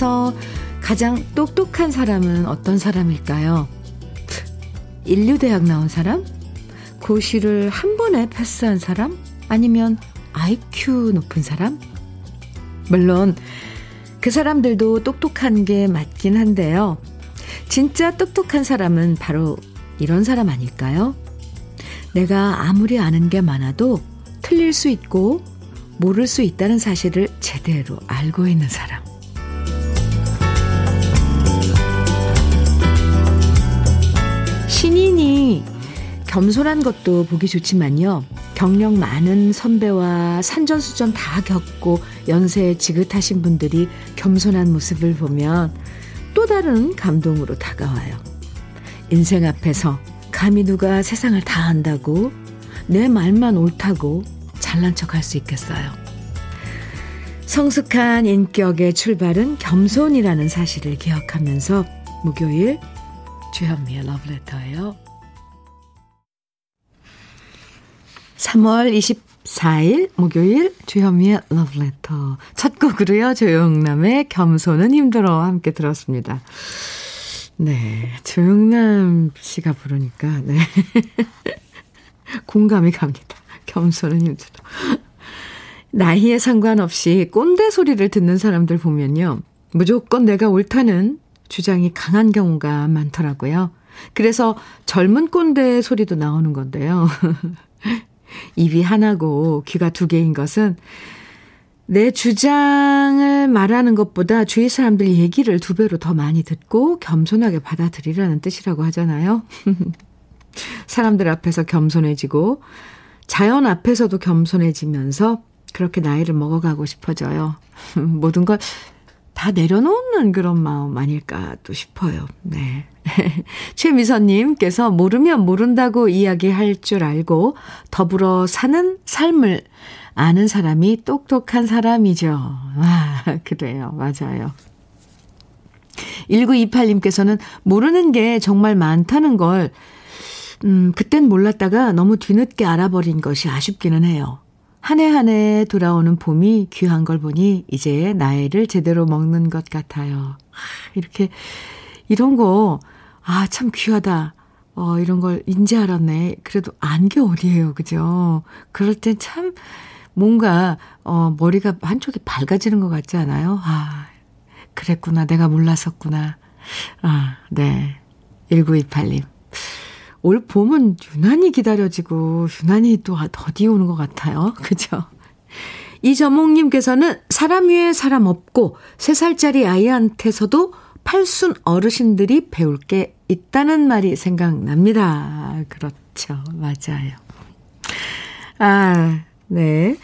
세상에서 가장 똑똑한 사람은 어떤 사람일까요? 인류대학 나온 사람? 고시를 한 번에 패스한 사람? 아니면 IQ 높은 사람? 물론 그 사람들도 똑똑한 게 맞긴 한데요. 진짜 똑똑한 사람은 바로 이런 사람 아닐까요? 내가 아무리 아는 게 많아도 틀릴 수 있고 모를 수 있다는 사실을 제대로 알고 있는 사람. 겸손한 것도 보기 좋지만요. 경력 많은 선배와 산전수전 다 겪고 연세에 지긋하신 분들이 겸손한 모습을 보면 또 다른 감동으로 다가와요. 인생 앞에서 감히 누가 세상을 다 안다고 내 말만 옳다고 잘난 척 할 수 있겠어요. 성숙한 인격의 출발은 겸손이라는 사실을 기억하면서 목요일 주현미의 러브레터예요. 3월 24일 목요일 주현미의 러브레터 첫 곡으로요. 조용남의 겸손은 힘들어 함께 들었습니다. 네, 조용남 씨가 부르니까 네. 공감이 갑니다. 겸손은 힘들어. 나이에 상관없이 꼰대 소리를 듣는 사람들 보면요. 무조건 내가 옳다는 주장이 강한 경우가 많더라고요. 그래서 젊은 꼰대 소리도 나오는 건데요. 입이 하나고 귀가 두 개인 것은 내 주장을 말하는 것보다 주위 사람들 얘기를 두 배로 더 많이 듣고 겸손하게 받아들이라는 뜻이라고 하잖아요. 사람들 앞에서 겸손해지고 자연 앞에서도 겸손해지면서 그렇게 나이를 먹어가고 싶어져요. 모든 걸 다 내려놓는 그런 마음 아닐까 또 싶어요. 네. 최미선님께서 모르면 모른다고 이야기할 줄 알고 더불어 사는 삶을 아는 사람이 똑똑한 사람이죠. 아, 그래요. 맞아요. 1928님께서는 모르는 게 정말 많다는 걸, 음, 그땐 몰랐다가 너무 뒤늦게 알아버린 것이 아쉽기는 해요. 한해한해 돌아오는 봄이 귀한 걸 보니 이제 나이를 제대로 먹는 것 같아요. 이렇게 이런 거 아, 참 귀하다. 어, 이런 걸 인지 알았네. 그래도 안 게 어디예요. 그죠? 그럴 땐 참 뭔가 어, 머리가 한쪽이 밝아지는 것 같지 않아요? 아, 그랬구나. 내가 몰랐었구나. 아, 네. 1928님. 올 봄은 유난히 기다려지고 유난히 또 더디 오는 것 같아요. 그죠? 이저몽님께서는 사람 위에 사람 없고 3살짜리 아이한테서도 팔순 어르신들이 배울 게 있다는 말이 생각납니다. 그렇죠. 맞아요. 아, 네.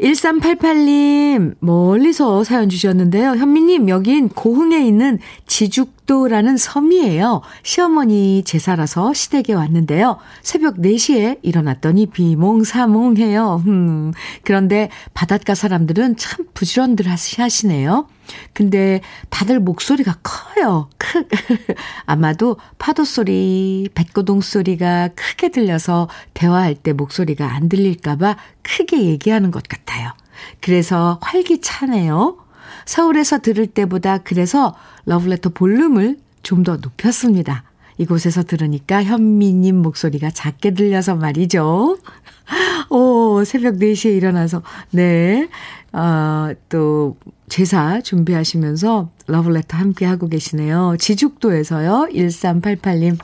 1388님, 멀리서 사연 주셨는데요. 현미님, 여긴 고흥에 있는 지죽도라는 섬이에요. 시어머니 제사라서 시댁에 왔는데요. 새벽 4시에 일어났더니 비몽사몽해요. 음, 그런데 바닷가 사람들은 참 부지런들 하시네요. 근데 다들 목소리가 커요. 크. 아마도 파도 소리, 백고동 소리가 크게 들려서 대화할 때 목소리가 안 들릴까봐 크게 얘기하는 것 같아요. 그래서 활기차네요. 서울에서 들을 때보다 그래서 러브레터 볼륨을 좀 더 높였습니다. 이곳에서 들으니까 현미님 목소리가 작게 들려서 말이죠. 오, 새벽 4시에 일어나서, 네. 어, 또, 제사 준비하시면서 러블레터 함께 하고 계시네요. 지죽도에서요. 1388님.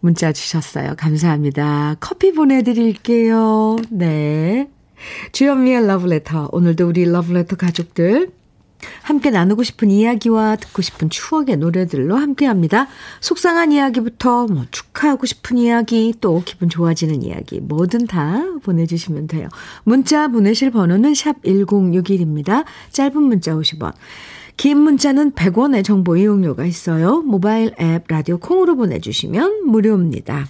문자 주셨어요. 감사합니다. 커피 보내드릴게요. 네. 주현미의 러브레터. 오늘도 우리 러브레터 가족들 함께 나누고 싶은 이야기와 듣고 싶은 추억의 노래들로 함께 합니다. 속상한 이야기부터 뭐 축하하고 싶은 이야기 또 기분 좋아지는 이야기 뭐든 다 보내주시면 돼요. 문자 보내실 번호는 샵 1061입니다. 짧은 문자 50원. 긴 문자는 100원의 정보 이용료가 있어요. 모바일 앱 라디오 콩으로 보내주시면 무료입니다.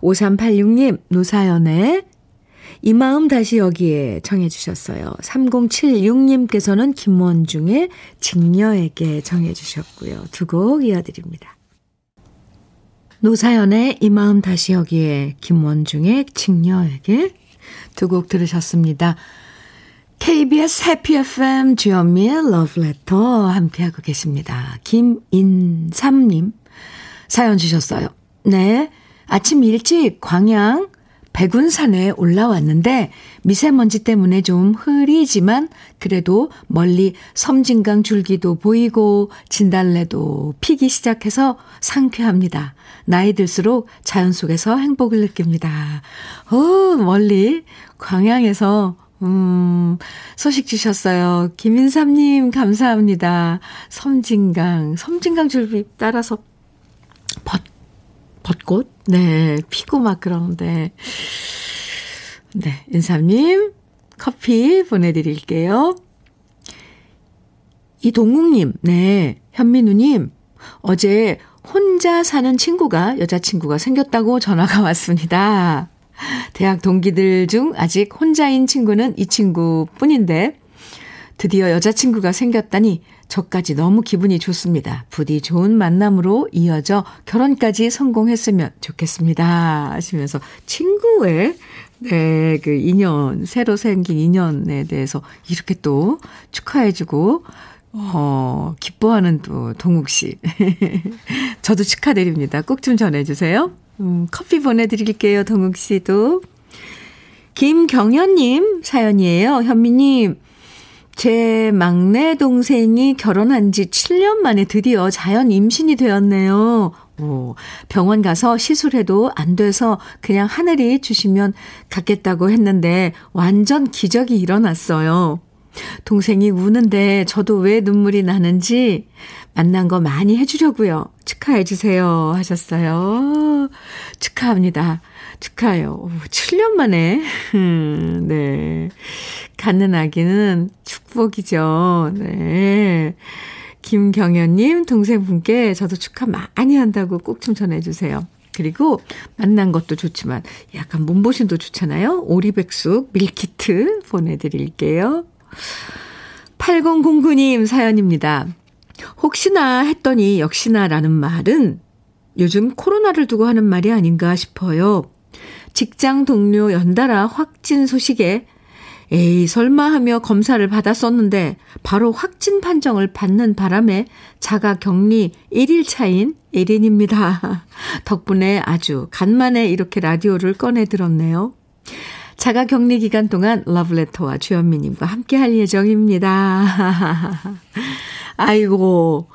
5386님 노사연의 이 마음 다시 여기에 청해 주셨어요. 3076님께서는 김원중의 직녀에게 청해 주셨고요. 두 곡 이어드립니다. 노사연의 이 마음 다시 여기에 김원중의 직녀에게 두 곡 들으셨습니다. KBS 해피 FM 주현미의 러브레터 함께하고 계십니다. 김인삼님 사연 주셨어요. 네, 아침 일찍 광양 백운산에 올라왔는데 미세먼지 때문에 좀 흐리지만 그래도 멀리 섬진강 줄기도 보이고 진달래도 피기 시작해서 상쾌합니다. 나이 들수록 자연 속에서 행복을 느낍니다. 오, 멀리 광양에서 음, 소식 주셨어요. 김인삼님, 감사합니다. 섬진강, 섬진강 줄비 따라서 벚, 벚꽃? 네, 피고 막 그러는데. 네, 인삼님, 커피 보내드릴게요. 이동욱님, 네, 현민우님, 어제 혼자 사는 친구가, 여자친구가 생겼다고 전화가 왔습니다. 대학 동기들 중 아직 혼자인 친구는 이 친구 뿐인데, 드디어 여자친구가 생겼다니 저까지 너무 기분이 좋습니다. 부디 좋은 만남으로 이어져 결혼까지 성공했으면 좋겠습니다. 하시면서 친구의 네, 그 인연, 새로 생긴 인연에 대해서 이렇게 또 축하해주고, 어, 기뻐하는 또 동욱 씨. 저도 축하드립니다. 꼭 좀 전해주세요. 음, 커피 보내드릴게요, 동욱 씨도. 김경현님 사연이에요. 현미님, 제 막내 동생이 결혼한 지 7년 만에 드디어 자연 임신이 되었네요. 오, 병원 가서 시술해도 안 돼서 그냥 하늘이 주시면 갖겠다고 했는데 완전 기적이 일어났어요. 동생이 우는데 저도 왜 눈물이 나는지 만난 거 많이 해주려고요. 축하해 주세요 하셨어요. 축하합니다. 축하해요. 7년 만에 네 갖는 아기는 축복이죠. 네. 김경현님 동생분께 저도 축하 많이 한다고 꼭 좀 전해주세요. 그리고 만난 것도 좋지만 약간 몸보신도 좋잖아요. 오리백숙 밀키트 보내드릴게요. 8009님 사연입니다. 혹시나 했더니 역시나라는 말은 요즘 코로나를 두고 하는 말이 아닌가 싶어요. 직장 동료 연달아 확진 소식에 에이, 설마 하며 검사를 받았었는데 바로 확진 판정을 받는 바람에 자가 격리 1일 차인 1인입니다. 덕분에 아주 간만에 이렇게 라디오를 꺼내 들었네요. 자가 격리 기간 동안 러브레터와 주현미님과 함께 할 예정입니다. 아이고,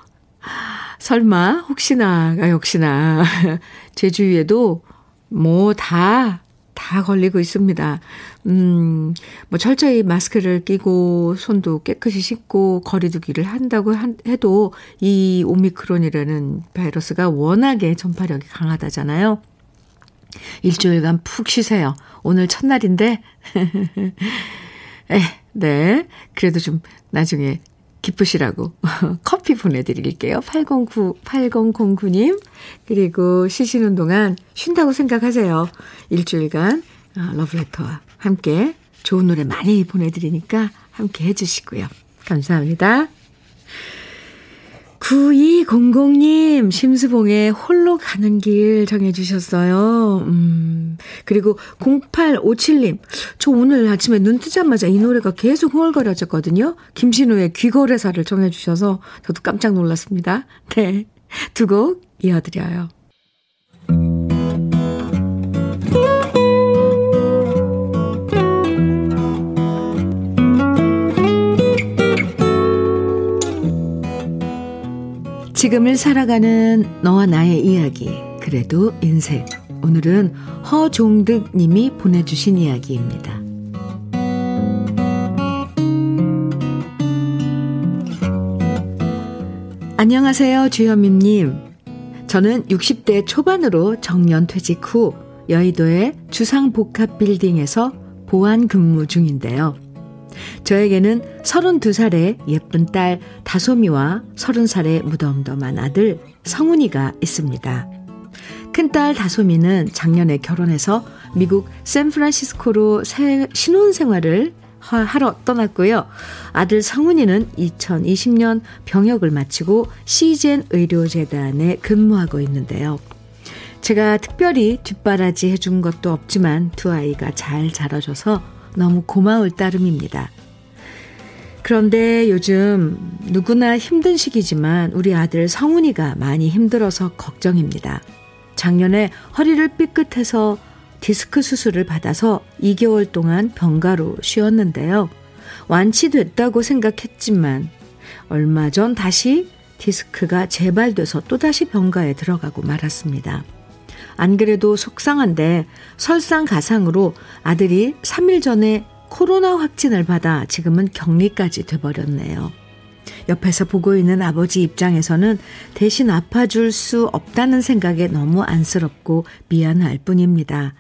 설마, 혹시나, 아, 역시나, 제 주위에도 뭐 다, 다 걸리고 있습니다. 음, 뭐 철저히 마스크를 끼고 손도 깨끗이 씻고 거리두기를 한다고 해도 이 오미크론이라는 바이러스가 워낙에 전파력이 강하다잖아요. 일주일간 푹 쉬세요. 오늘 첫날인데, 에, 네. 그래도 좀 나중에 기쁘시라고 커피 보내드릴게요. 809, 8009님. 그리고 쉬시는 동안 쉰다고 생각하세요. 일주일간 어, 러브레터와 함께 좋은 노래 많이 보내드리니까 함께 해주시고요. 감사합니다. 9200님, 심수봉의 홀로 가는 길 정해주셨어요. 음, 그리고 0857님, 저 오늘 아침에 눈 뜨자마자 이 노래가 계속 흥얼거려졌거든요. 김신우의 귀거래사를 정해주셔서 저도 깜짝 놀랐습니다. 네. 두 곡 이어드려요. 지금을 살아가는 너와 나의 이야기, 그래도 인생. 오늘은 허종득 님이 보내주신 이야기입니다. 안녕하세요, 주현미님. 저는 60대 초반으로 정년 퇴직 후 여의도의 주상복합 빌딩에서 보안 근무 중인데요. 저에게는 32살의 예쁜 딸 다솜이와 30살의 무덤덤한 아들 성훈이가 있습니다. 큰딸 다솜이는 작년에 결혼해서 미국 샌프란시스코로 신혼생활을 하러 떠났고요. 아들 성훈이는 2020년 병역을 마치고 시젠 의료재단에 근무하고 있는데요. 제가 특별히 뒷바라지 해준 것도 없지만 두 아이가 잘 자라줘서 너무 고마울 따름입니다. 그런데 요즘 누구나 힘든 시기지만 우리 아들 성훈이가 많이 힘들어서 걱정입니다. 작년에 허리를 삐끗해서 디스크 수술을 받아서 2개월 동안 병가로 쉬었는데요. 완치됐다고 생각했지만 얼마 전 다시 디스크가 재발돼서 또다시 병가에 들어가고 말았습니다. 안 그래도 속상한데 설상가상으로 아들이 3일 전에 코로나 확진을 받아 지금은 격리까지 돼버렸네요. 옆에서 보고 있는 아버지 입장에서는 대신 아파줄 수 없다는 생각에 너무 안쓰럽고 미안할 뿐입니다.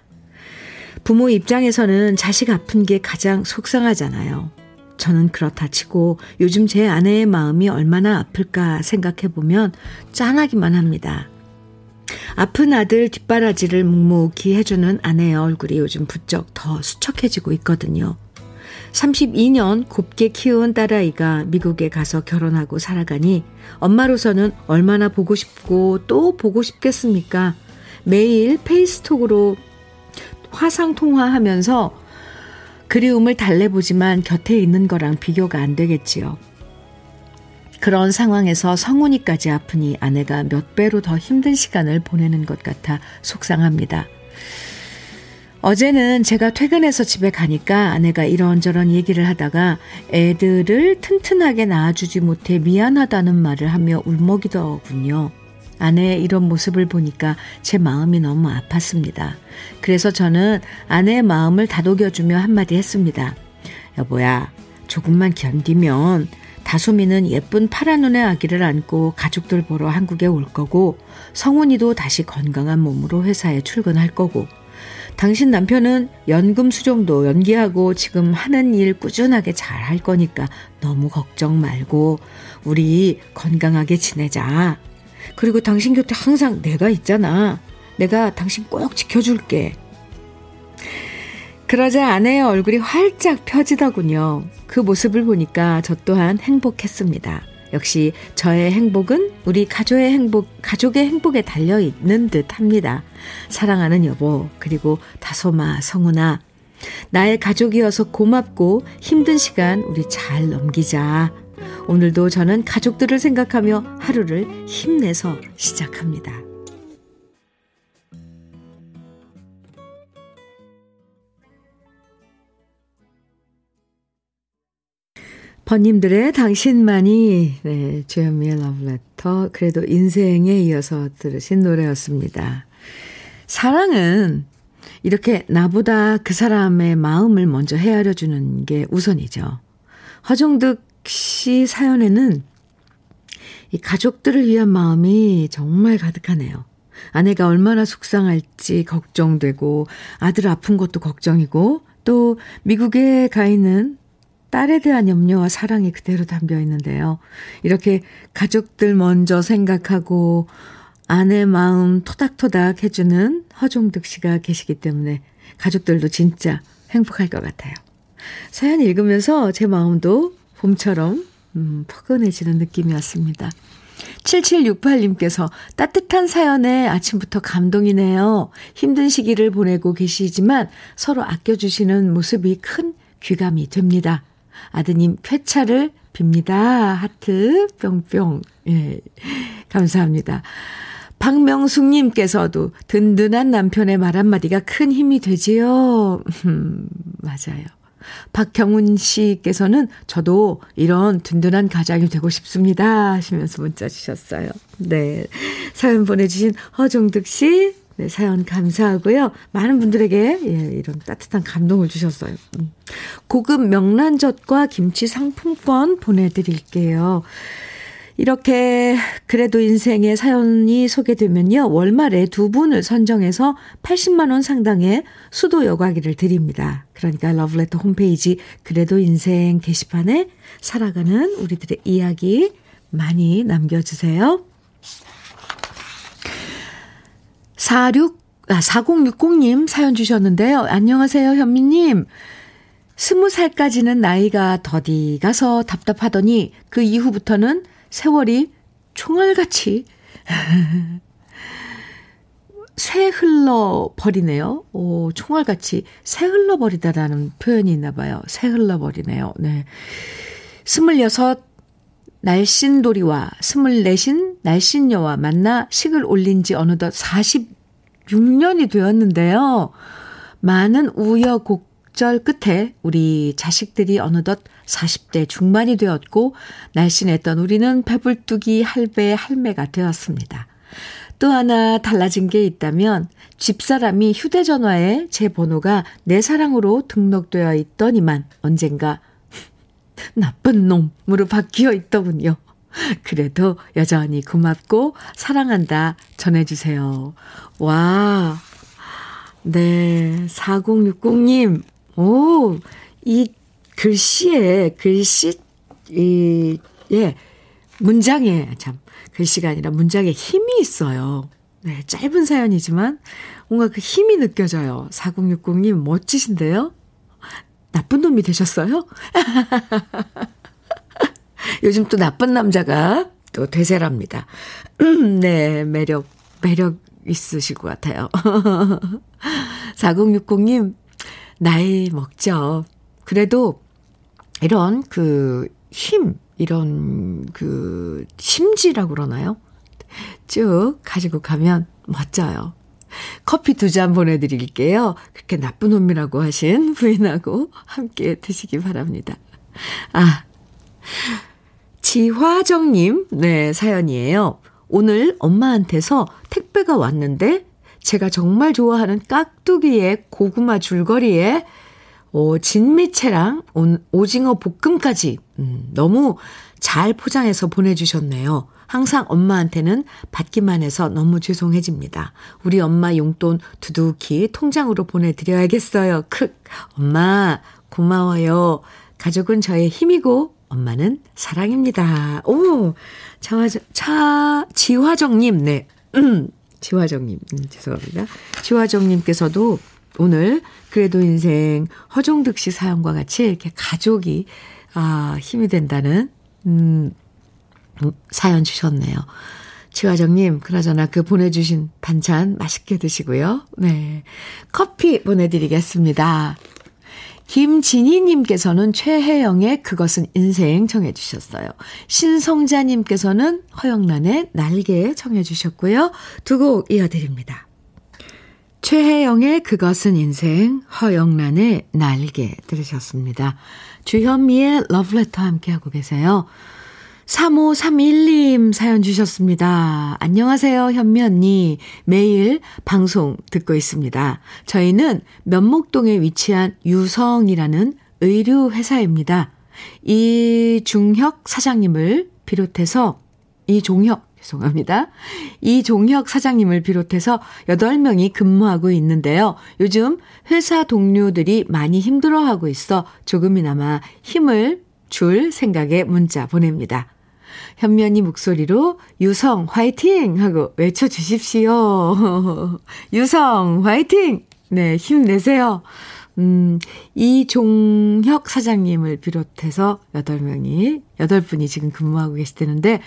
부모 입장에서는 자식 아픈 게 가장 속상하잖아요. 저는 그렇다 치고 요즘 제 아내의 마음이 얼마나 아플까 생각해 보면 짠하기만 합니다. 아픈 아들 뒷바라지를 묵묵히 해주는 아내의 얼굴이 요즘 부쩍 더 수척해지고 있거든요. 32년 곱게 키운 딸아이가 미국에 가서 결혼하고 살아가니 엄마로서는 얼마나 보고 싶고 또 보고 싶겠습니까? 매일 페이스톡으로 화상 통화하면서 그리움을 달래보지만 곁에 있는 거랑 비교가 안 되겠지요. 그런 상황에서 성훈이까지 아프니 아내가 몇 배로 더 힘든 시간을 보내는 것 같아 속상합니다. 어제는 제가 퇴근해서 집에 가니까 아내가 이런저런 얘기를 하다가 애들을 튼튼하게 낳아주지 못해 미안하다는 말을 하며 울먹이더군요. 아내의 이런 모습을 보니까 제 마음이 너무 아팠습니다. 그래서 저는 아내의 마음을 다독여주며 한마디 했습니다. 여보야, 조금만 견디면 다솜이는 예쁜 파란 눈의 아기를 안고 가족들 보러 한국에 올 거고 성훈이도 다시 건강한 몸으로 회사에 출근할 거고 당신 남편은 연금 수정도 연기하고 지금 하는 일 꾸준하게 잘 할 거니까 너무 걱정 말고 우리 건강하게 지내자. 그리고 당신 곁에 항상 내가 있잖아. 내가 당신 꼭 지켜줄게. 그러자 아내의 얼굴이 활짝 펴지더군요. 그 모습을 보니까 저 또한 행복했습니다. 역시 저의 행복은 우리 가족의 행복, 가족의 행복에 달려 있는 듯 합니다. 사랑하는 여보, 그리고 다솜아, 성훈아. 나의 가족이어서 고맙고 힘든 시간 우리 잘 넘기자. 오늘도 저는 가족들을 생각하며 하루를 힘내서 시작합니다. 번님들의 당신만이 네, 주현미의 러브레터 그래도 인생에 이어서 들으신 노래였습니다. 사랑은 이렇게 나보다 그 사람의 마음을 먼저 헤아려 주는 게 우선이죠. 허정득 씨 사연에는 이 가족들을 위한 마음이 정말 가득하네요. 아내가 얼마나 속상할지 걱정되고 아들 아픈 것도 걱정이고 또 미국에 가 있는 딸에 대한 염려와 사랑이 그대로 담겨 있는데요. 이렇게 가족들 먼저 생각하고 아내 마음 토닥토닥 해주는 허종득 씨가 계시기 때문에 가족들도 진짜 행복할 것 같아요. 사연 읽으면서 제 마음도 봄처럼 음, 포근해지는 느낌이었습니다. 7768님께서 따뜻한 사연에 아침부터 감동이네요. 힘든 시기를 보내고 계시지만 서로 아껴주시는 모습이 큰 귀감이 됩니다. 아드님 쾌차를 빕니다. 하트 뿅뿅. 예. 감사합니다. 박명숙님께서도 든든한 남편의 말 한마디가 큰 힘이 되지요. 음, 맞아요. 박경훈 씨께서는 저도 이런 든든한 가장이 되고 싶습니다. 하시면서 문자 주셨어요. 네. 사연 보내주신 허종득 씨, 네, 사연 감사하고요. 많은 분들에게 예, 이런 따뜻한 감동을 주셨어요. 음. 고급 명란젓과 김치 상품권 보내드릴게요. 이렇게 그래도 인생의 사연이 소개되면요. 월말에 두 분을 선정해서 80만 원 상당의 수도 여과기를 드립니다. 그러니까 러브레터 홈페이지 그래도 인생 게시판에 살아가는 우리들의 이야기 많이 남겨주세요. 46, 아, 4060님 사연 주셨는데요. 안녕하세요, 현미님. 스무 살까지는 나이가 더디 가서 답답하더니 그 이후부터는 세월이 총알같이 새 흘러버리네요. 오, 총알같이 새 흘러버리다라는 표현이 있나 봐요. 새 흘러버리네요. 네. 스물여섯 날씬돌이와 스물넷인 날씬녀와 만나 식을 올린 지 어느덧 46년이 되었는데요. 많은 우여곡절 끝에 우리 자식들이 어느덧 40대 중반이 되었고 날씬했던 우리는 배불뚝이 할배 할매가 되었습니다. 또 하나 달라진 게 있다면 집사람이 휴대전화에 제 번호가 내 사랑으로 등록되어 있더니만 언젠가 나쁜 놈으로 바뀌어 있더군요. 그래도 여전히 고맙고 사랑한다 전해주세요. 와, 네, 4060님, 오, 이 글씨에, 글씨, 이, 예, 문장에, 참, 글씨가 아니라 문장에 힘이 있어요. 네, 짧은 사연이지만 뭔가 그 힘이 느껴져요. 4060님, 멋지신데요? 나쁜 놈이 되셨어요? 요즘 또 나쁜 남자가 또 대세랍니다. 네, 매력, 매력 있으실 것 같아요. 4060님, 나이 먹죠. 그래도 이런 그 힘, 이런 그 심지라고 그러나요? 쭉 가지고 가면 멋져요. 커피 두 잔 보내드릴게요. 그렇게 나쁜 놈이라고 하신 부인하고 함께 드시기 바랍니다. 아, 지화정님, 네, 사연이에요. 오늘 엄마한테서 택배가 왔는데 제가 정말 좋아하는 깍두기에 고구마 줄거리에 어, 진미채랑 오 징어 볶음까지 음, 너무 잘 포장해서 보내주셨네요. 항상 엄마한테는 받기만 해서 너무 죄송해집니다. 우리 엄마 용돈 두둑히 통장으로 보내드려야겠어요. 크, 엄마 고마워요. 가족은 저의 힘이고 엄마는 사랑입니다. 오, 차, 차, 지화정님, 네. 음, 지화정님, 음, 죄송합니다. 지화정님께서도 오늘 그래도 인생 허종득 씨 사연과 같이 이렇게 가족이, 아, 힘이 된다는, 음, 사연 주셨네요. 지화정님, 그나저나 그 보내주신 반찬 맛있게 드시고요. 네. 커피 보내드리겠습니다. 김진희님께서는 최혜영의 그것은 인생 청해주셨어요. 신성자님께서는 허영란의 날개 청해주셨고요. 두 곡 이어드립니다. 최혜영의 그것은 인생, 허영란의 날개 들으셨습니다. 주현미의 러브레터 함께하고 계세요. 3531님 사연 주셨습니다. 안녕하세요, 현미 언니. 매일 방송 듣고 있습니다. 저희는 면목동에 위치한 유성이라는 의류 회사입니다. 이중혁 사장님을 비롯해서 이종혁 죄송합니다. 이종혁 사장님을 비롯해서 8명이 근무하고 있는데요. 요즘 회사 동료들이 많이 힘들어하고 있어 조금이나마 힘을 줄 생각에 문자 보냅니다. 현면이 목소리로 유성 화이팅 하고 외쳐주십시오. 유성 화이팅! 네, 힘내세요. 음, 이종혁 사장님을 비롯해서 8명이, 8분이 지금 근무하고 계시다는데,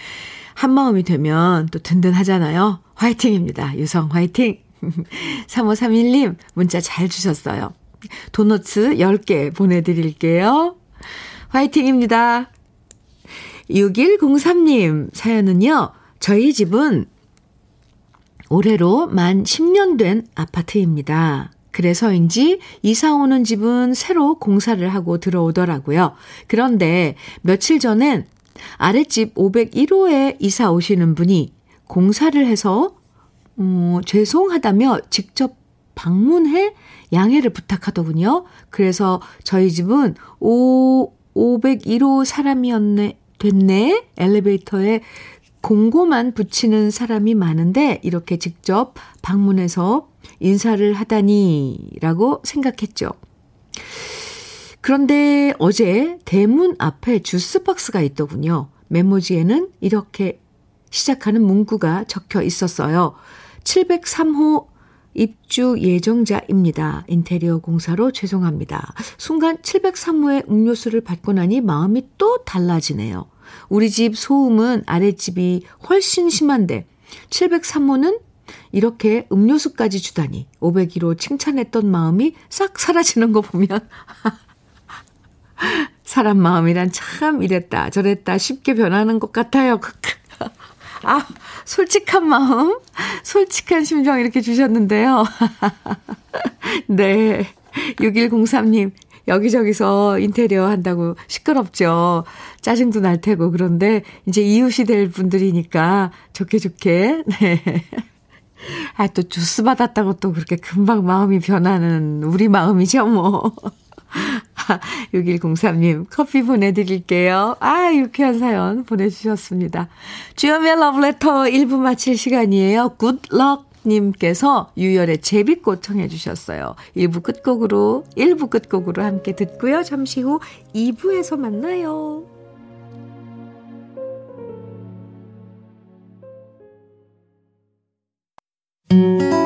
한마음이 되면 또 든든하잖아요. 화이팅입니다. 유성 화이팅! 3531님, 문자 잘 주셨어요. 도너츠 10개 보내드릴게요. 화이팅입니다. 6103님 사연은요, 저희 집은 올해로 만 10년 된 아파트입니다. 그래서인지 이사 오는 집은 새로 공사를 하고 들어오더라고요. 그런데 며칠 전엔 아랫집 501호에 이사 오시는 분이 공사를 해서 음, 죄송하다며 직접 방문해 양해를 부탁하더군요. 그래서 저희 집은 5, 501호 사람이었네, 됐네. 엘리베이터에 공고만 붙이는 사람이 많은데 이렇게 직접 방문해서 인사를 하다니라고 생각했죠. 그런데 어제 대문 앞에 주스박스가 있더군요. 메모지에는 이렇게 시작하는 문구가 적혀 있었어요. 703호 입주 예정자입니다. 인테리어 공사로 죄송합니다. 순간 703호의 음료수를 받고 나니 마음이 또 달라지네요. 우리 집 소음은 아랫집이 훨씬 심한데 703호는 이렇게 음료수까지 주다니 501호 칭찬했던 마음이 싹 사라지는 거 보면 사람 마음이란 참 이랬다 저랬다 쉽게 변하는 것 같아요. 아, 솔직한 마음, 솔직한 심정 이렇게 주셨는데요. 네. 6103님, 여기저기서 인테리어 한다고 시끄럽죠. 짜증도 날 테고. 그런데 이제 이웃이 될 분들이니까 좋게 좋게. 네. 아, 또 주스 받았다고 또 그렇게 금방 마음이 변하는 우리 마음이죠, 뭐. 6103님, 커피 보내드릴게요. 아, 유쾌한 사연 보내주셨습니다. 주연의 러브레터 1부 마칠 시간이에요. 굿럭 님께서 유열의 제비꽃 청해 주셨어요. 1부 끝곡으로, 1부 끝곡으로 함께 듣고요. 잠시 후 2부에서 만나요. 혼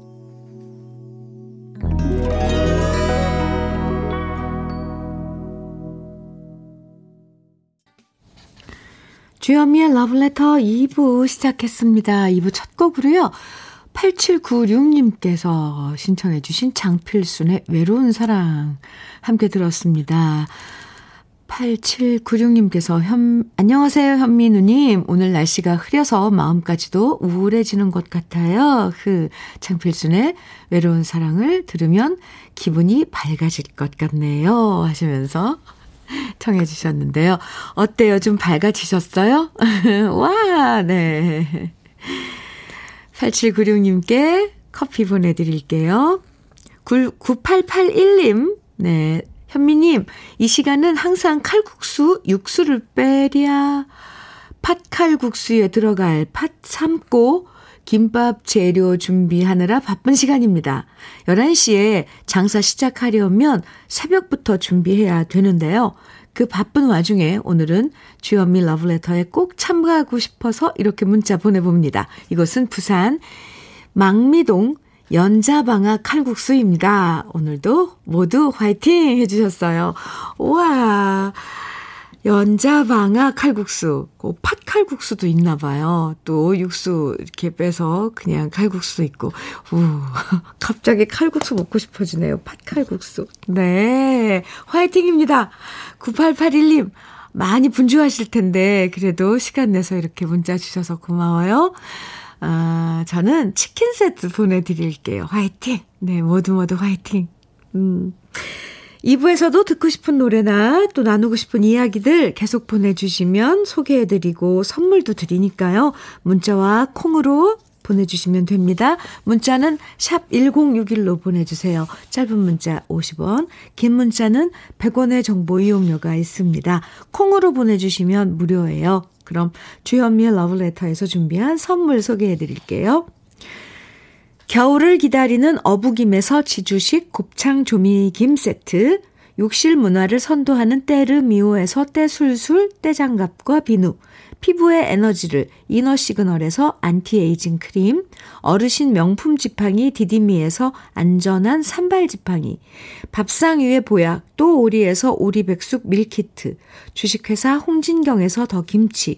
주현미의 러브레터 2부 시작했습니다. 2부 첫 곡으로요. 8796님께서 신청해 주신 장필순의 외로운 사랑 함께 들었습니다. 8796님께서 현, 안녕하세요, 현민우님. 오늘 날씨가 흐려서 마음까지도 우울해지는 것 같아요. 그, 장필순의 외로운 사랑을 들으면 기분이 밝아질 것 같네요. 하시면서 청해 주셨는데요. 어때요? 좀 밝아지셨어요? 와, 네. 8796님께 커피 보내드릴게요. 9881님, 네. 현미님, 이 시간은 항상 칼국수, 육수를 빼랴. 팥칼국수에 들어갈 팥 삶고 김밥 재료 준비하느라 바쁜 시간입니다. 11시에 장사 시작하려면 새벽부터 준비해야 되는데요. 그 바쁜 와중에 오늘은 주현미 러브레터에 꼭 참가하고 싶어서 이렇게 문자 보내봅니다. 이것은 부산 망미동 연자방아 칼국수입니다. 오늘도 모두 화이팅 해주셨어요. 우와. 연자방아 칼국수, 그 팥칼국수도 있나 봐요. 또 육수 이렇게 빼서 그냥 칼국수 있고, 우, 갑자기 칼국수 먹고 싶어지네요. 팥칼국수. 네, 화이팅입니다. 9881님, 많이 분주하실 텐데, 그래도 시간 내서 이렇게 문자 주셔서 고마워요. 아, 저는 치킨 세트 보내 드릴게요. 화이팅! 네, 모두 모두 화이팅! 음. 2부에서도 듣고 싶은 노래나 또 나누고 싶은 이야기들 계속 보내주시면 소개해드리고 선물도 드리니까요. 문자와 콩으로 보내주시면 됩니다. 문자는 샵 1061로 보내주세요. 짧은 문자 50원, 긴 문자는 100원의 정보 이용료가 있습니다. 콩으로 보내주시면 무료예요. 그럼 주현미의 러브레터에서 준비한 선물 소개해 드릴게요. 겨울을 기다리는 어부김에서 지주식 곱창 조미김 세트, 욕실 문화를 선도하는 때르미오에서 때술술 때장갑과 비누, 피부의 에너지를 이너 시그널에서 안티에이징 크림, 어르신 명품 지팡이 디디미에서 안전한 삼발 지팡이, 밥상 위의 보약 또 오리에서 오리백숙 meal kit, 주식회사 홍진경에서 더 김치,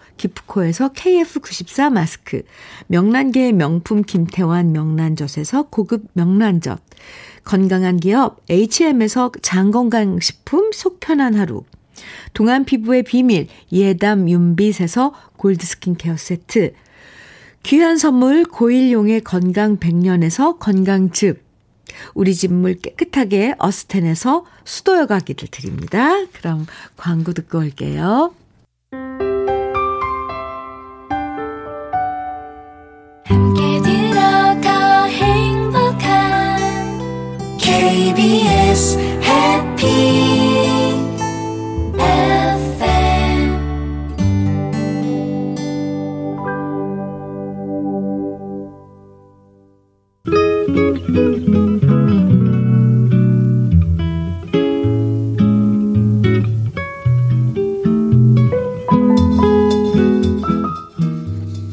기프코에서 KF94 마스크, 명란계의 명품 김태환 명란젓에서 고급 명란젓, 건강한 기업 H&M에서 장건강식품 속편한 하루, 동안 피부의 비밀 예담 윤빛에서 골드 스킨케어 세트, 귀한 선물 고일용의 건강 100년에서 건강즙, 우리 집물 깨끗하게 어스텐에서 수도 여과기를 드립니다. 그럼 광고 듣고 올게요. KBS 해피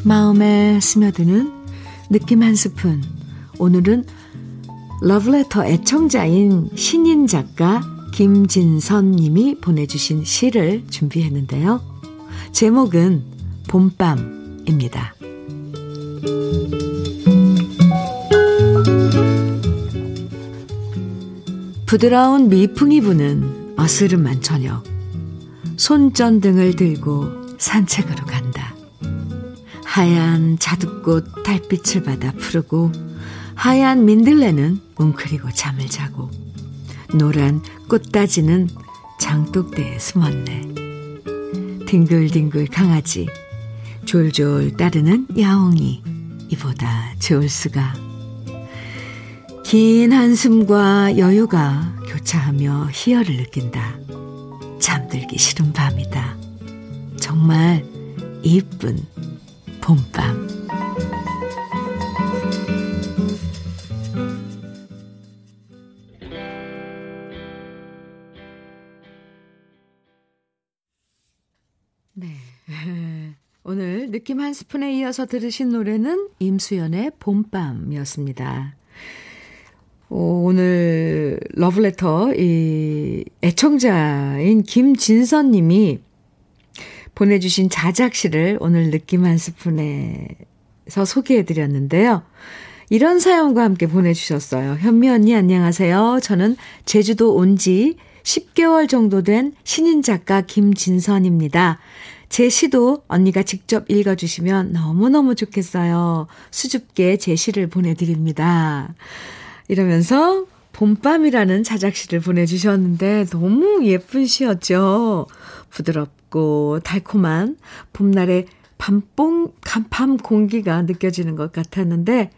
마음에 스며드는 느낌 한 스푼. 오늘은 러브레터 애청자인 신인 작가 김진선 님이 보내주신 시를 준비했는데요. 제목은 봄밤입니다. 부드러운 미풍이 부는 어스름한 저녁. 손전등을 들고 산책으로 간다. 하얀 자두꽃 달빛을 받아 푸르고 하얀 민들레는 웅크리고 잠을 자고 노란 꽃다지는 장독대에 숨었네. 딩글딩글 강아지 졸졸 따르는 야옹이 이보다 좋을 수가 긴 한숨과 여유가 교차하며 희열을 느낀다. 잠들기 싫은 밤이다. 정말 이쁜 봄밤. 오늘 느낌 한 스푼에 이어서 들으신 노래는 임수연의 봄밤이었습니다. 오늘 러브레터 이 애청자인 김진선 님이 보내주신 자작시를 오늘 느낌 한 스푼에서 소개해 드렸는데요. 이런 사연과 함께 보내주셨어요. 현미 언니 안녕하세요. 저는 제주도 온 지 10개월 정도 된 신인 작가 김진선입니다. 제 시도 언니가 직접 읽어주시면 너무너무 좋겠어요. 수줍게 제 시를 보내드립니다. 이러면서 봄밤이라는 자작시를 보내주셨는데 너무 예쁜 시였죠. 부드럽고 달콤한 봄날의 밤뽕, 밤 공기가 느껴지는 것 같았는데,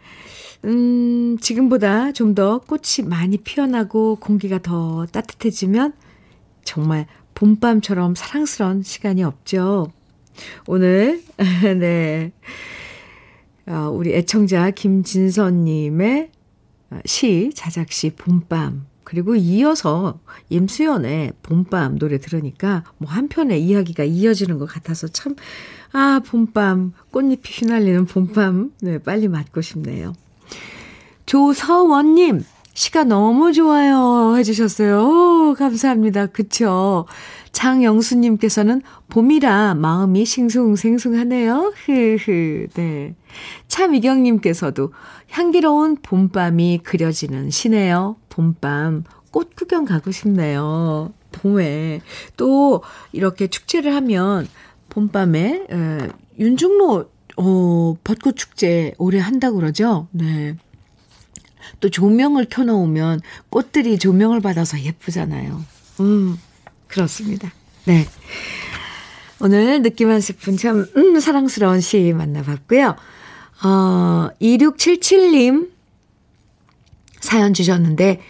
음, 지금보다 좀 더 꽃이 많이 피어나고 공기가 더 따뜻해지면 정말 봄밤처럼 사랑스러운 시간이 없죠. 오늘, 네. 어, 우리 애청자 김진선님의 시, 자작시 봄밤, 그리고 이어서 임수연의 봄밤 노래 들으니까 뭐 한편의 이야기가 이어지는 것 같아서 참, 아, 봄밤, 꽃잎이 휘날리는 봄밤, 네, 빨리 맞고 싶네요. 조서원님, 시가 너무 좋아요. 해주셨어요. 오, 감사합니다. 그쵸. 장영수님께서는 봄이라 마음이 싱숭생숭하네요. 흐흐, 네. 차미경님께서도 향기로운 봄밤이 그려지는 시네요. 봄밤, 꽃 구경 가고 싶네요. 봄에. 또, 이렇게 축제를 하면, 봄밤에, 에, 윤중로, 어, 벚꽃 축제 올해 한다고 그러죠? 네. 또 조명을 켜놓으면 꽃들이 조명을 받아서 예쁘잖아요. 음, 그렇습니다. 네. 오늘 느낌 한 스푼 참, 음, 사랑스러운 시 만나봤고요. 어, 2677님 사연 주셨는데,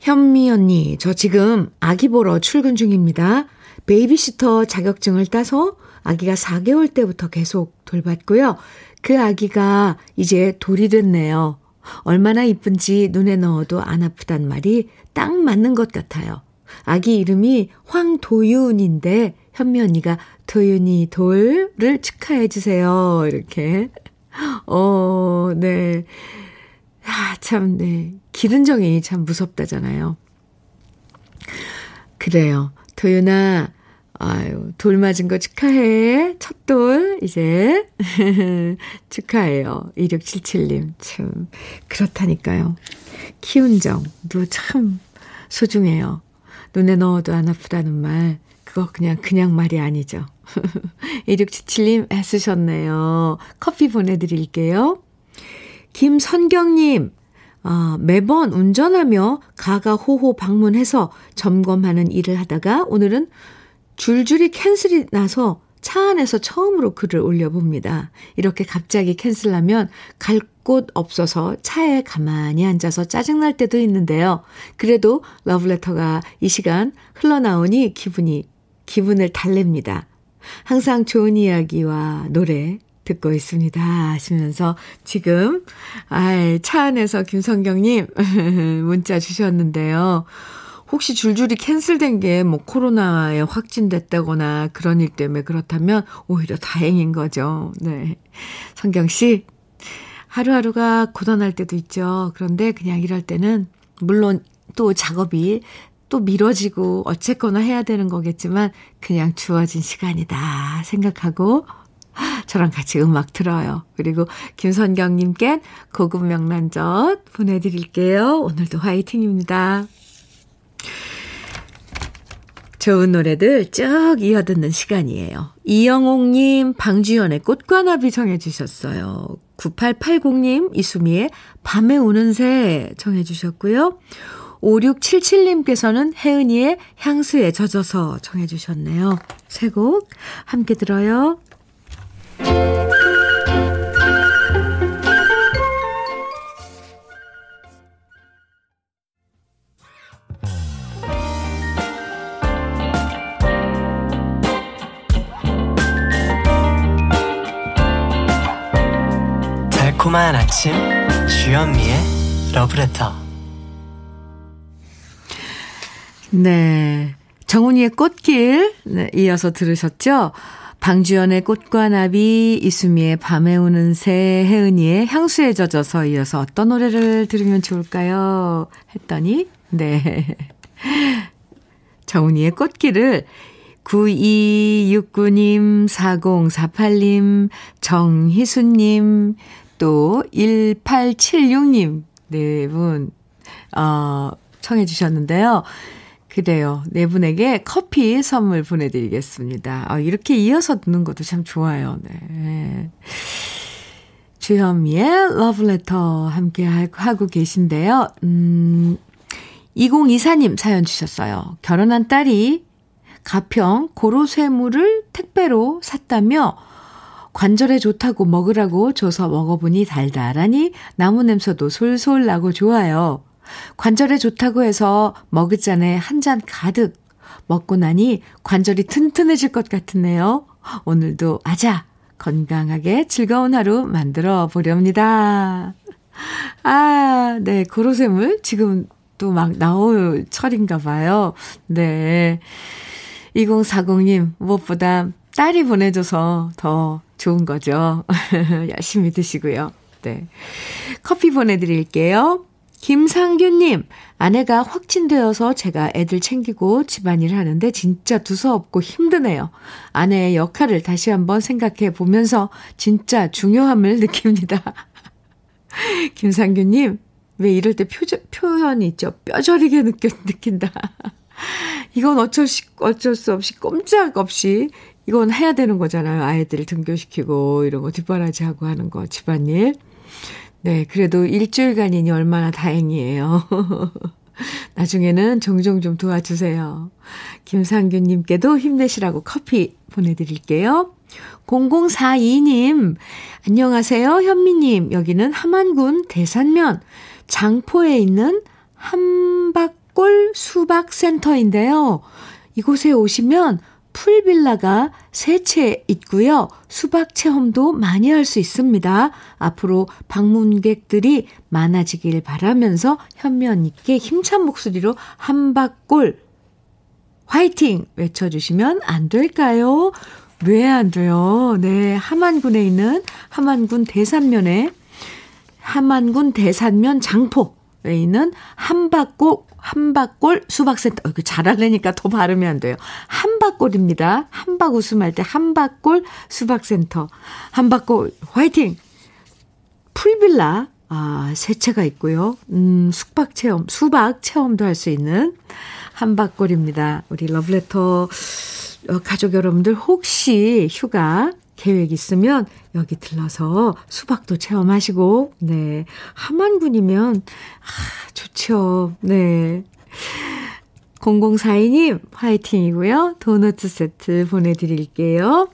현미 언니, 저 지금 아기 보러 출근 중입니다. 베이비시터 자격증을 따서 아기가 4개월 때부터 계속 돌봤고요. 그 아기가 이제 돌이 됐네요. 얼마나 이쁜지 눈에 넣어도 안 아프단 말이 딱 맞는 것 같아요. 아기 이름이 황도윤인데 현미 언니가 도윤이 돌을 축하해 주세요. 이렇게. 어, 네. 아, 참, 네. 기른정이 참 무섭다잖아요. 그래요. 도윤아, 아유, 돌 맞은 거 축하해. 첫 돌, 이제. 축하해요. 2677님. 참, 그렇다니까요. 키운 정도 참 소중해요. 눈에 넣어도 안 아프다는 말. 그거 그냥, 그냥 말이 아니죠. 2677님 애쓰셨네요. 커피 보내드릴게요. 김선경님, 어, 매번 운전하며 가가호호 방문해서 점검하는 일을 하다가 오늘은 줄줄이 캔슬이 나서 차 안에서 처음으로 글을 올려봅니다. 이렇게 갑자기 캔슬하면 갈 곳 없어서 차에 가만히 앉아서 짜증날 때도 있는데요. 그래도 러브레터가 이 시간 흘러나오니 기분이, 기분을 달랩니다. 항상 좋은 이야기와 노래 듣고 있습니다. 하시면서 지금, 아이, 차 안에서 김성경님 문자 주셨는데요. 혹시 줄줄이 캔슬된 게 뭐 코로나에 확진됐다거나 그런 일 때문에 그렇다면 오히려 다행인 거죠. 네. 성경 씨, 하루하루가 고단할 때도 있죠. 그런데 그냥 이럴 때는 물론 또 작업이 또 미뤄지고 어쨌거나 해야 되는 거겠지만 그냥 주어진 시간이다 생각하고 저랑 같이 음악 들어요. 그리고 김선경님께 고급 명란젓 보내드릴게요. 오늘도 화이팅입니다. 좋은 노래들 쭉 이어 듣는 시간이에요. 이영옥님, 방주연의 꽃과 나비 정해주셨어요. 9880님, 이수미의 밤에 우는 새 정해주셨고요. 5677님께서는 혜은이의 향수에 젖어서 정해주셨네요. 세 곡 함께 들어요. 달콤한 아침 주현미의 러브레터 네. 정훈이의 꽃길 네, 이어서 들으셨죠? 방주연의 꽃과 나비, 이수미의 밤에 우는 새, 혜은이의 향수에 젖어서 이어서 어떤 노래를 들으면 좋을까요? 했더니, 네. 정훈이의 꽃길을 9269님, 4048님, 정희수님, 또 1876님, 네 분, 어, 청해 주셨는데요. 그래요. 네 분에게 커피 선물 보내드리겠습니다. 아, 이렇게 이어서 듣는 것도 참 좋아요. 네. 주현미의 러브레터 함께 하고 계신데요. 음, 2024님 사연 주셨어요. 결혼한 딸이 가평 고로쇠물을 택배로 샀다며 관절에 좋다고 먹으라고 줘서 먹어보니 달달하니 나무 냄새도 솔솔 나고 좋아요. 관절에 좋다고 해서 머그잔에 한 잔 가득 먹고 나니 관절이 튼튼해질 것 같으네요. 오늘도 아자 건강하게 즐거운 하루 만들어 보렵니다. 아, 네, 고로쇠물 지금 또 막 나올 철인가 봐요. 네. 2040님, 무엇보다 딸이 보내줘서 더 좋은 거죠. 열심히 드시고요. 네. 커피 보내드릴게요. 김상규님, 아내가 확진되어서 제가 애들 챙기고 집안일 하는데 진짜 두서없고 힘드네요. 아내의 역할을 다시 한번 생각해 보면서 진짜 중요함을 느낍니다. 김상규님, 왜 이럴 때 표, 표현이 있죠? 뼈저리게 느껴, 느낀다. 이건 어쩔, 수, 어쩔 수 없이 꼼짝없이 이건 해야 되는 거잖아요. 아이들 등교시키고 이런 거 뒷바라지하고 하는 거 집안일. 네, 그래도 일주일간이니 얼마나 다행이에요. 나중에는 종종 좀 도와주세요. 김상균님께도 힘내시라고 커피 보내드릴게요. 0042님, 안녕하세요, 현미님. 여기는 함안군 대산면 장포에 있는 한박골 수박센터인데요. 이곳에 오시면 풀빌라가 세 채 있고요. 수박 체험도 많이 할 수 있습니다. 앞으로 방문객들이 많아지길 바라면서 현미 언니께 힘찬 목소리로 한박골 화이팅 외쳐주시면 안 될까요? 왜 안 돼요? 네, 함안군에 있는 함안군 대산면에 함안군 대산면 장포 에 있는 한박골 한박골 수박센터. 어, 그 잘하려니까 더 발음이 안 돼요. 한박골입니다. 한박 웃음할 때 한박골 수박센터. 한박골 화이팅! 풀빌라. 아, 세 채가 있고요. 음, 숙박 체험, 수박 체험도 할 수 있는 한박골입니다. 우리 러브레터 어, 가족 여러분들 혹시 휴가 계획 있으면 여기 들러서 수박도 체험하시고, 네. 함안군이면, 아, 좋죠. 네. 0042님, 화이팅이고요. 도너츠 세트 보내드릴게요.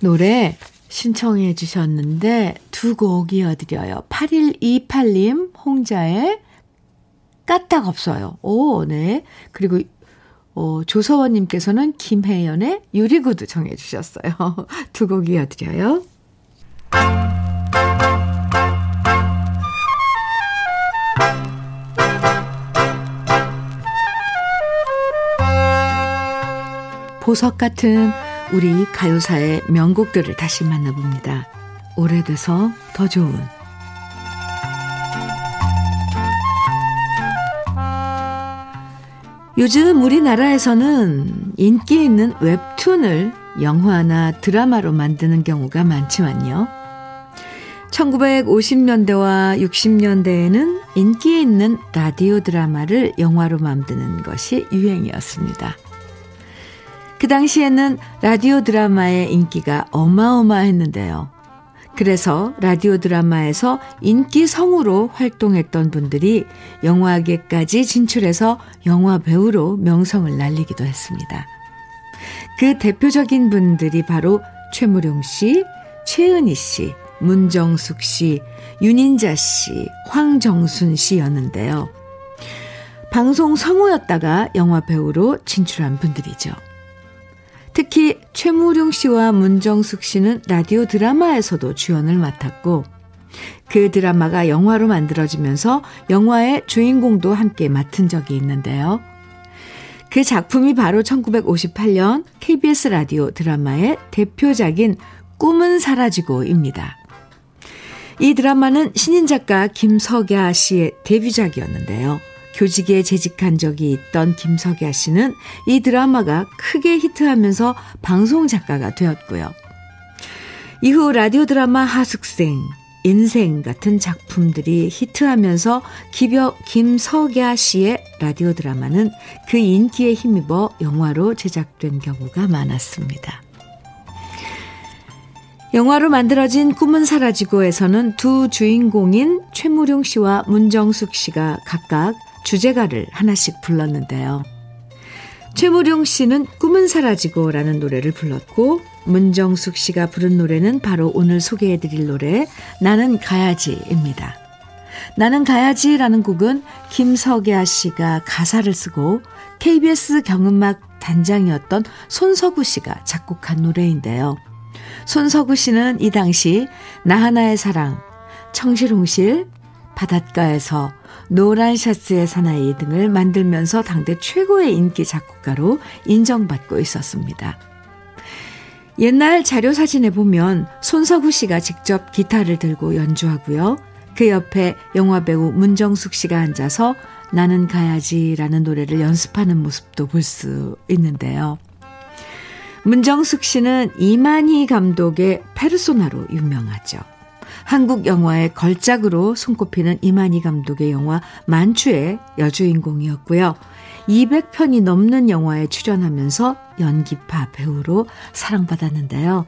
노래 신청해 주셨는데, 두 곡 이어드려요. 8128님, 홍자의 까딱 없어요. 오, 네. 그리고 어, 조서원님께서는 김혜연의 유리구두 정해 주셨어요. 두 곡 이어드려요. 보석 같은 우리 가요사의 명곡들을 다시 만나봅니다. 오래돼서 더 좋은 요즘 우리나라에서는 인기 있는 웹툰을 영화나 드라마로 만드는 경우가 많지만요. 1950년대와 60년대에는 인기 있는 라디오 드라마를 영화로 만드는 것이 유행이었습니다. 그 당시에는 라디오 드라마의 인기가 어마어마했는데요. 그래서 라디오 드라마에서 인기 성우로 활동했던 분들이 영화계까지 진출해서 영화 배우로 명성을 날리기도 했습니다. 그 대표적인 분들이 바로 최무룡 씨, 최은희 씨, 문정숙 씨, 윤인자 씨, 황정순 씨였는데요. 방송 성우였다가 영화 배우로 진출한 분들이죠. 특히 최무룡 씨와 문정숙 씨는 라디오 드라마에서도 주연을 맡았고 그 드라마가 영화로 만들어지면서 영화의 주인공도 함께 맡은 적이 있는데요. 그 작품이 바로 1958년 KBS 라디오 드라마의 대표작인 꿈은 사라지고입니다. 이 드라마는 신인 작가 김석야 씨의 데뷔작이었는데요. 교직에 재직한 적이 있던 김석야 씨는 이 드라마가 크게 히트하면서 방송 작가가 되었고요. 이후 라디오 드라마 하숙생, 인생 같은 작품들이 히트하면서 기벼 김석야 씨의 라디오 드라마는 그 인기에 힘입어 영화로 제작된 경우가 많았습니다. 영화로 만들어진 꿈은 사라지고에서는 두 주인공인 최무룡 씨와 문정숙 씨가 각각 주제가를 하나씩 불렀는데요. 최무룡 씨는 꿈은 사라지고 라는 노래를 불렀고 문정숙 씨가 부른 노래는 바로 오늘 소개해 드릴 노래 나는 가야지입니다. 나는 가야지라는 곡은 김석야 씨가 가사를 쓰고 KBS 경음악 단장이었던 손석우 씨가 작곡한 노래인데요. 손석우 씨는 이 당시 나 하나의 사랑, 청실홍실, 바닷가에서 노란 셔츠의 사나이 등을 만들면서 당대 최고의 인기 작곡가로 인정받고 있었습니다. 옛날 자료 사진에 보면 손석우 씨가 직접 기타를 들고 연주하고요. 그 옆에 영화배우 문정숙 씨가 앉아서 나는 가야지라는 노래를 연습하는 모습도 볼 수 있는데요. 문정숙 씨는 이만희 감독의 페르소나로 유명하죠. 한국 영화의 걸작으로 손꼽히는 이만희 감독의 영화 만추의 여주인공이었고요. 200편이 넘는 영화에 출연하면서 연기파 배우로 사랑받았는데요.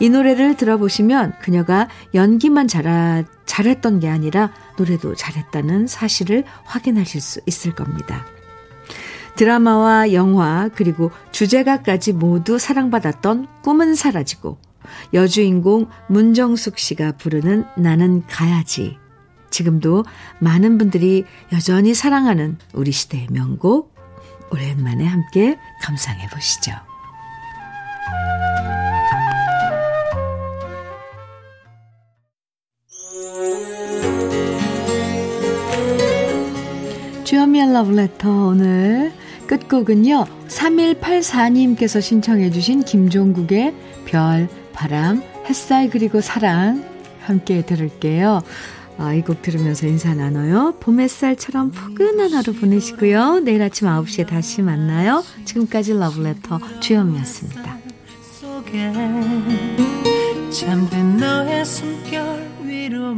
이 노래를 들어보시면 그녀가 연기만 잘하, 잘했던 게 아니라 노래도 잘했다는 사실을 확인하실 수 있을 겁니다. 드라마와 영화 그리고 주제가까지 모두 사랑받았던 꿈은 사라지고 여주인공 문정숙 씨가 부르는 나는 가야지. 지금도 많은 분들이 여전히 사랑하는 우리 시대의 명곡. 오랜만에 함께 감상해 보시죠. 주현미의 러브레터 오늘 끝곡은요. 3184님께서 신청해 주신 김종국의 별 바람, 햇살 그리고 사랑 함께 들을게요. 아, 이 곡 들으면서 인사 나눠요. 봄 햇살처럼 포근한 하루 보내시고요. 내일 아침 9시에 다시 만나요. 지금까지 러브레터 주현미였습니다. 잠든 너의 숨결 위로